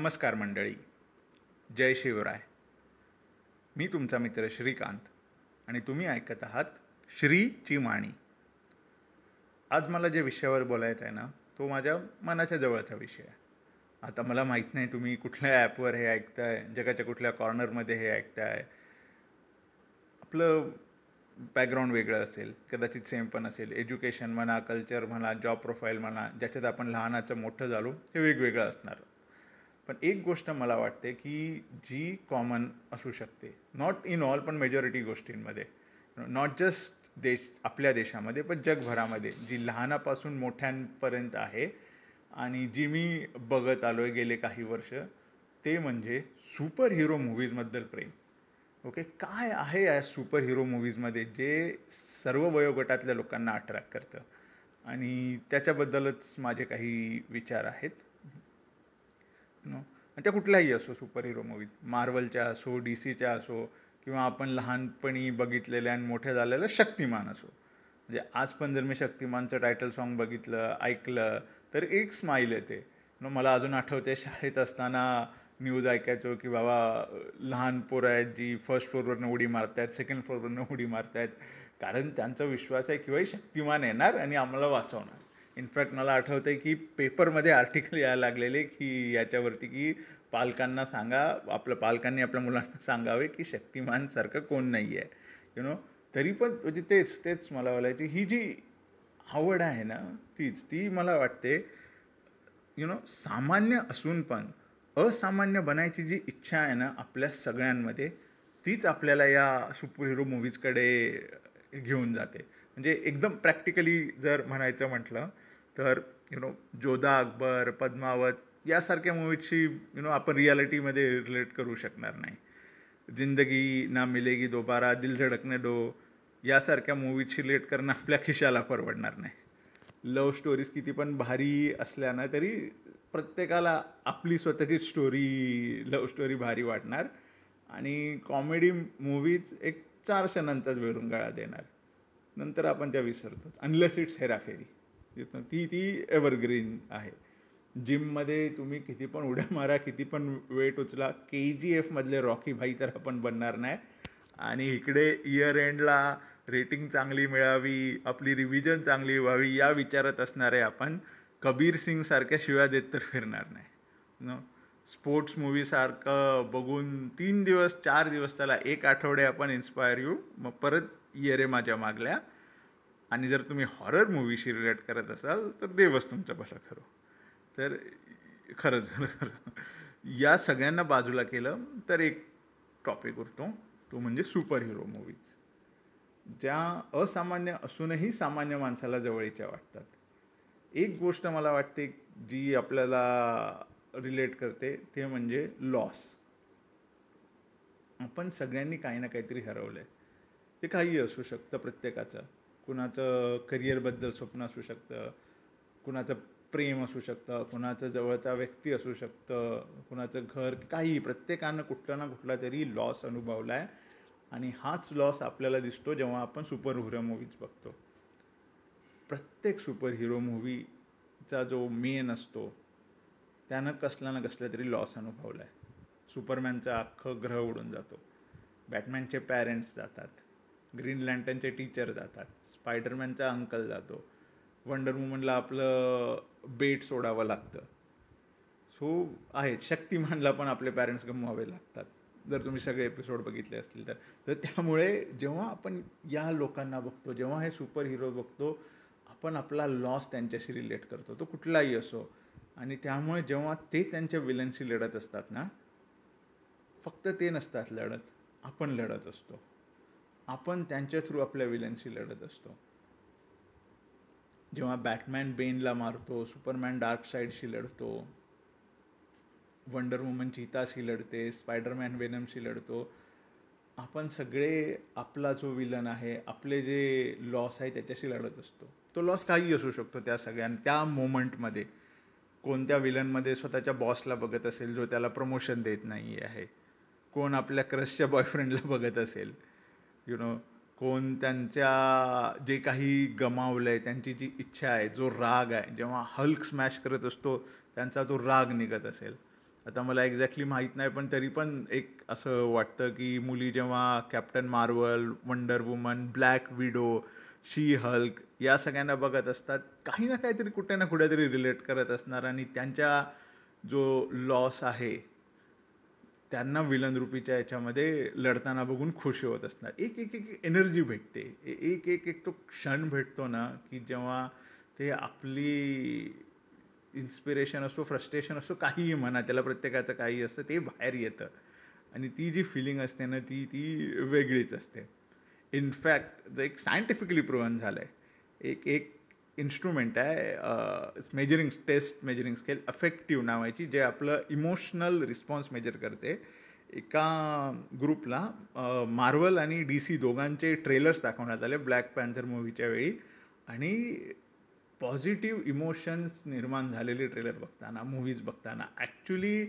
नमस्कार मंडळी. जय शिवराय. मी तुमचा मित्र श्रीकांत आणि तुम्ही ऐकत आहात श्रीची माणी आज मला ज्या विषयावर बोलायचं आहे ना तो माझ्या मनाच्या जवळचा विषय आहे. आता मला माहीत नाही तुम्ही कुठल्या ॲपवर हे ऐकताय जगाच्या कुठल्या कॉर्नरमध्ये हे ऐकताय. आपलं बॅकग्राऊंड वेगळं असेल कदाचित सेम पण असेल. एज्युकेशन म्हणा कल्चर म्हणा जॉब प्रोफाईल म्हणा ज्याच्यात आपण लहानाचं मोठं झालो हे वेगवेगळं असणार. पण एक गोष्ट मला वाटते की जी कॉमन असू शकते. नॉट इन ऑल पण मेजॉरिटी गोष्टींमध्ये. नॉट जस्ट देश आपल्या देशामध्ये पण जगभरामध्ये. जी लहानापासून मोठ्यांपर्यंत आहे आणि जी मी बघत आलो आहे गेले काही वर्ष ते म्हणजे सुपर हिरो मूव्हीजबद्दल प्रेम. ओके काय आहे या सुपर हिरो मूव्हीजमध्ये जे सर्व वयोगटातल्या लोकांना अट्रॅक्ट करतं? आणि त्याच्याबद्दलच माझे काही विचार आहेत. नो. आणि त्या कुठल्याही असो सुपर हिरो मूवीज मार्वलच्या असो डी सीच्या असो किंवा आपण लहानपणी बघितलेल्या आणि मोठ्या झालेल्या शक्तिमान असो. म्हणजे आज पण जर मी शक्तिमानचं टायटल सॉन्ग बघितलं ऐकलं तर एक स्माईल येते. नो मला अजून आठवते शाळेत असताना न्यूज ऐकायचो की बाबा लहान पोरं आहेत जी फर्स्ट फ्लोअरवरनं उडी मारतायत सेकंड फ्लोअरवरनं उडी मारतायत. कारण त्यांचा विश्वास आहे की बाई शक्तिमान येणार आणि आम्हाला वाचवणार. इनफॅक्ट मला आठवतं आहे की पेपरमध्ये आर्टिकल यायला लागलेले की याच्यावरती की पालकांना सांगा आपल्या पालकांनी आपल्या मुलांना सांगावे की शक्तिमानसारखं कोण नाही आहे यु नो तरी पण म्हणजे तेच तेच मला बोलायची. ही जी आवड आहे ना तीच ती मला वाटते यु नो सामान्य असून पण असामान्य बनायची जी इच्छा आहे ना आपल्या सगळ्यांमध्ये तीच आपल्याला या सुपर हिरो मूवीजकडे घेऊन जाते. म्हणजे एकदम प्रॅक्टिकली जर म्हणायचं म्हटलं तर यु नो जोधा अकबर पद्मावत यासारख्या मूवीजशी यु नो आपण रियालिटीमध्ये रिलेट करू शकणार नाही. जिंदगी ना मिलेगी दोबारा दिल झडकने दो यासारख्या मूवीजशी रिलेट करणं आपल्या खिशाला परवडणार नाही. लव्ह स्टोरीज किती पण भारी असल्या ना तरी प्रत्येकाला आपली स्वतःची स्टोरी लव्ह स्टोरी भारी वाटणार. आणि कॉमेडी मूवीज एक चार क्षणांचाच वेरुंगाळा देणार. नंतर आपण त्या विसरतो अनलेस इट्स हेराफेरी. ती ती एव्हरग्रीन आहे. जिममध्ये तुम्ही किती पण उड्या मारा किती पण वेट उचला के जी एफमधले रॉकी भाई तर आपण बनणार नाही. आणि इकडे इयर एंडला रेटिंग चांगली मिळावी आपली रिव्हिजन चांगली व्हावी या विचारात असणारे आपण कबीर सिंग सारख्या शिव्या देत तर फिरणार नाही. न स्पोर्ट्स मूवीसारखं बघून तीन दिवस चार दिवस त्याला एक आठवडे आपण इन्स्पायर येऊ. मग परत येरे माझ्या मागल्या. आणि जर तुम्ही हॉरर मूवीशी रिलेट करत असाल तर देवच तुमचं भलं खरं तर खरंच खरं खरं या सगळ्यांना बाजूला केलं तर एक टॉपिक उरतो. तो म्हणजे सुपर हिरो मूवीज ज्या असामान्य असूनही सामान्य माणसाला जवळीच्या वाटतात. एक गोष्ट मला वाटते जी आपल्याला रिलेट करते ते म्हणजे लॉस आपण सगळ्यांनी काही ना काहीतरी हरवलं आहे ते काही असू शकतं प्रत्येकाचं. कुणाचं करिअरबद्दल स्वप्न असू शकतं कुणाचं प्रेम असू शकतं कुणाचं जवळचा व्यक्ती असू शकतं कुणाचं घर काही प्रत्येकानं कुठला ना कुठला तरी लॉस अनुभवला आहे आणि हाच लॉस आपल्याला दिसतो जेव्हा आपण सुपर हिरो मूवीज बघतो. प्रत्येक सुपर हिरो मूवीचा जो मेन असतो त्यानं कसला ना कसला तरी लॉस अनुभवला आहे सुपरमॅनचा अख्खं ग्रह उडून जातो. बॅटमॅनचे पॅरेंट्स जातात. ग्रीन लँटनचे टीचर जातात. स्पायडरमॅनचा अंकल जातो. वंडर वुमनला आपलं बेट सोडावं लागतं. सो आहेत. शक्तिमानला पण आपले पॅरेंट्स गमवावे लागतात. जर तुम्ही सगळे एपिसोड बघितले असतील तर. तर त्यामुळे जेव्हा आपण या लोकांना बघतो जेव्हा हे सुपर हिरो बघतो आपण आपला लॉस त्यांच्याशी रिलेट करतो. तो कुठलाही असो. आणि त्यामुळे जेव्हा ते त्यांच्या विलनशी लढत असतात ना फक्त ते नसतात लढत. आपण लढत असतो. आपण त्यांच्या थ्रू आपल्या विलनशी लढत असतो. जेव्हा बॅटमॅन बेनला मारतो सुपरमॅन डार्क साईडशी लढतो वंडर वुमन चीताशी लढते स्पायडरमॅन वेनमशी लढतो आपण सगळे आपला जो विलन आहे आपले जे लॉस आहे त्याच्याशी लढत असतो. तो लॉस काही असू शकतो त्या सगळ्यां त्या मोमेंटमध्ये कोणत्या विलनमध्ये स्वतःच्या बॉसला बघत असेल जो त्याला प्रमोशन देत नाही आहे. कोण आपल्या क्रशच्या बॉयफ्रेंडला बघत असेल. यु नो कोण त्यांच्या जे काही गमावलं आहे त्यांची जी इच्छा आहे जो राग आहे जेव्हा हल्क स्मॅश करत असतो त्यांचा तो राग निघत असेल. आता मला एक्झॅक्टली माहीत नाही पण तरी पण एक असं वाटतं की मुली जेव्हा Captain Marvel Wonder Woman Black Widow She Hulk या सगळ्यांना बघत असतात काही ना काहीतरी कुठे ना कुठेतरी रिलेट करत असणार आणि त्यांच्या जो लॉस आहे त्यांना विलन रूपीच्या याच्यामध्ये लढताना बघून खुशी होत असणार. एक एक एक एनर्जी भेटते. एक एक एक तो क्षण भेटतो ना की जेव्हा ते आपली इन्स्पिरेशन असो फ्रस्ट्रेशन असो काहीही म्हणा त्याला प्रत्येकाचं काही असतं ते बाहेर येतं. आणि ती जी फिलिंग असते ना ती ती वेगळीच असते. इनफॅक्ट जर एक सायंटिफिकली प्रूव्हन झालं आहे एक एक इन्स्ट्रुमेंट आहे measuring test measuring scale affective नावाची जे आपलं इमोशनल रिस्पॉन्स मेजर करते. एका ग्रुपला मार्वल आणि डी सी दोघांचे ट्रेलर्स दाखवण्यात आले ब्लॅक पॅन्थर मूवीच्या वेळी. आणि पॉझिटिव्ह इमोशन्स निर्माण झालेले ट्रेलर बघताना मूवीज बघताना ॲक्च्युली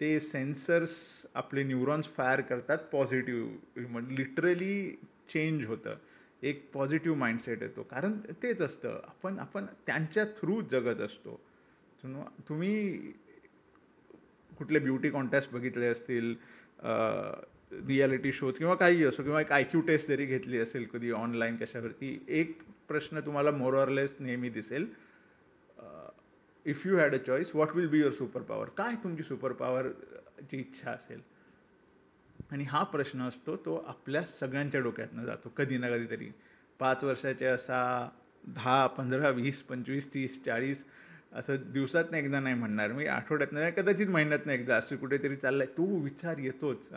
ते सेन्सर्स आपले न्यूरॉन्स फायर करतात पॉझिटिव्ह लिटरली चेंज होतं. एक पॉझिटिव्ह माइंडसेट येतो. कारण तेच असतं. आपण आपण त्यांच्या थ्रू जगत असतो. तुम्ही कुठले ब्युटी कॉन्टेस्ट बघितले असतील रियालिटी शोज किंवा काही असो किंवा एक आय क्यू टेस्ट जरी घेतली असेल कधी ऑनलाईन कशावरती एक प्रश्न तुम्हाला मोरॉरलेस नेहमी दिसेल if you had a choice what will be your super power काय तुमची सुपर पॉवरची इच्छा असेल? आणि हा प्रश्न असतो तो आपल्या सगळ्यांच्या डोक्यातनं जातो कधी ना कधीतरी पाच वर्षाचे असा दहा पंधरा वीस पंचवीस तीस चाळीस असं दिवसातनं एकदा नाही म्हणणार. मी आठवड्यातनं नाही कदाचित महिन्यातनं एकदा असं कुठेतरी चाललाय. तो विचार येतोच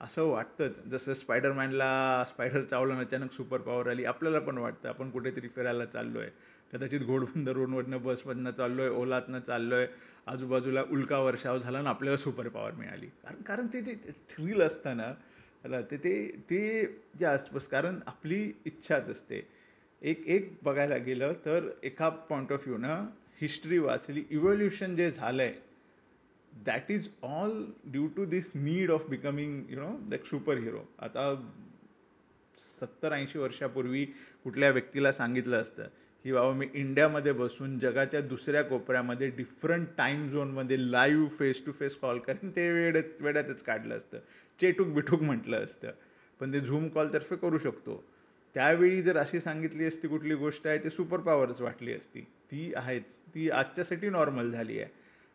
असं वाटतंच. जसं स्पायडरमॅनला स्पायडर चावलं अचानक सुपर पॉवर आली आपल्याला पण वाटतं आपण कुठेतरी फिरायला चाललो आहे कदाचित घोडबंदरवरून बसमधनं चाललो आहे ओलातनं चाललो आहे आजूबाजूला उल्का वर्षाव झाला आणि आपल्याला सुपर पॉवर मिळाली. कारण कारण ते ते थ्रिल असतं ना ते ते ते जे आसपास कारण आपली इच्छाच असते. एक एक बघायला गेलं तर एका पॉईंट ऑफ व्ह्यूनं हिस्ट्री वाचली इव्होल्युशन जे झालं आहे that is all due to this need of becoming you know that super hero आता सत्तर ऐंशी वर्षापूर्वी कुठल्या व्यक्तीला सांगितलं असतं की बाबा मी इंडियामध्ये बसून जगाच्या दुसऱ्या कोपऱ्यामध्ये डिफरंट टाईम झोनमध्ये live face to face call करेन ते वेळेत वेड्यातच काढलं असतं. चेटूक बिटूक म्हटलं असतं. पण ते झूम कॉलतर्फे करू शकतो. त्यावेळी जर अशी सांगितली असती कुठली गोष्ट आहे ते सुपर पॉवरच वाटली असती. ती आहेच. ती आजच्यासाठी नॉर्मल झाली आहे.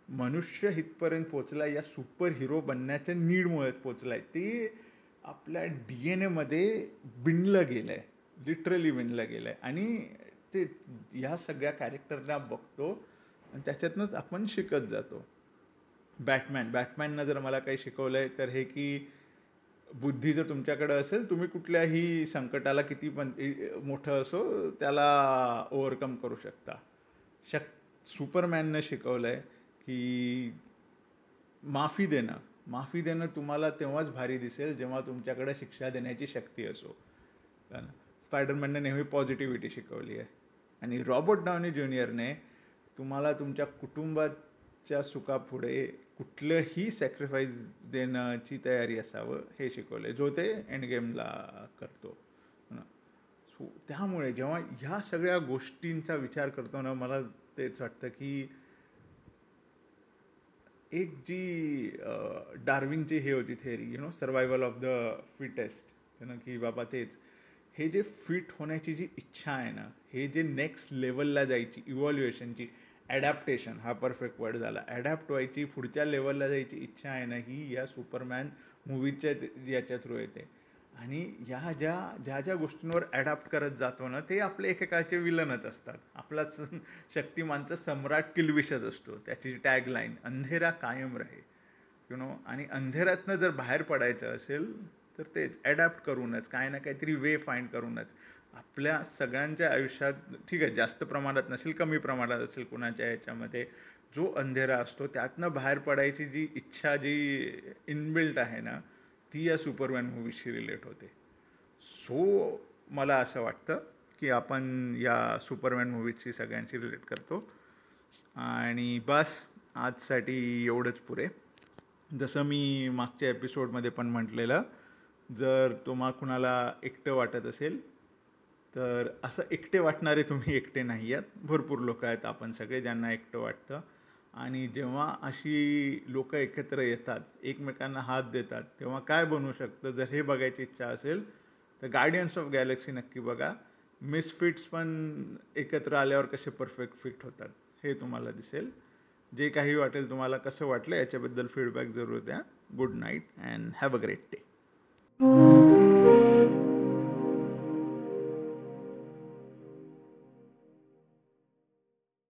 मनुष्य हितपर्यंत पोचला या सुपर हिरो बनण्याच्या नीडमुळे पोचला आहे ते आपल्या डी एन एमध्ये बिनलं गेलं आहे लिटरली विणलं गेलं आहे आणि ते ह्या सगळ्या कॅरेक्टरला बघतो आणि त्याच्यातनंच आपण शिकत जातो. बॅटमॅन बॅटमॅननं जर मला काही शिकवलं आहे तर हे की बुद्धी जर तुमच्याकडं असेल तुम्ही कुठल्याही संकटाला किती पण मोठं असो त्याला ओव्हरकम करू शकता. शक सुपरमॅननं शिकवलं आहे की माफी देणं. माफी देणं तुम्हाला तेव्हाच भारी दिसेल जेव्हा तुमच्याकडे शिक्षा देण्याची शक्ती असो. स्पायडरमॅनने नेहमी पॉझिटिव्हिटी शिकवली आहे. आणि रॉबर्ट डावनी ज्युनियरने तुम्हाला तुमच्या कुटुंबाच्या सुखापुढे कुठलंही सॅक्रिफाईस देण्याची तयारी असावं हे शिकवले जो ते एंडगेमला करतो. सो त्यामुळे जेव्हा ह्या सगळ्या गोष्टींचा विचार करतो ना मला तेच वाटतं की एक जी डार्विनची हे होती theory you know survival of the fittest की बाबा तेच. हे जे फिट होण्याची जी इच्छा आहे ना हे जे नेक्स्ट लेवलला जायची इव्हॉल्युएशनची ॲडॅप्टेशन हा परफेक्ट वर्ड झाला. ॲडॅप्ट व्हायची पुढच्या लेवलला जायची इच्छा आहे ना ही या सुपरमॅन मूवीच्या याच्या थ्रू येते. आणि ह्या ज्या ज्या ज्या गोष्टींवर ॲडॅप्ट करत जातो ना ते आपले एकेकाळचे विलनच असतात. आपला शक्तिमानचा सम्राट किलविशच असतो. त्याची टॅगलाईन अंधेरा कायम राहे. यु नो आणि अंधेऱ्यातनं जर बाहेर पडायचं असेल तर तेच ॲडॅप्ट करूनच काय ना काहीतरी वे फाईंड करूनच. आपल्या सगळ्यांच्या आयुष्यात ठीक आहे जास्त प्रमाणात नसेल कमी प्रमाणात असेल कुणाच्या याच्यामध्ये जो अंधेरा असतो त्यातनं बाहेर पडायची जी इच्छा जी इनबिल्ट आहे ना ती या सुपरमॅन मूवीशी रिलेट होते. सो मला असं वाटतं की आपण या सुपरमॅन मूवीजशी सगळ्यांशी रिलेट करतो. आणि बस आजसाठी एवढंच पुरे जसं मी मागच्या एपिसोडमध्ये पण म्हटलेलं जर तुम्हा कुणाला एकटं वाटत असेल तर असं एकटे वाटणारे तुम्ही एकटे नाही आहेत भरपूर लोक आहेत आपण सगळे ज्यांना एकटं वाटतं. आणि जेव्हा अशी लोक एकत्र येतात एकमेकांना हात देतात तेव्हा काय बनू शकतं? जर हे बघायची इच्छा असेल तर गार्डियन्स ऑफ गॅलेक्सी नक्की बघा. मिसफिट्स पण एकत्र आल्यावर कसे परफेक्ट फिट होतात हे तुम्हाला दिसेल. जे काही वाटेल तुम्हाला कसं वाटलं याच्याबद्दल फीडबॅक जरूर द्या. Good night and have a great day Mm-hmm.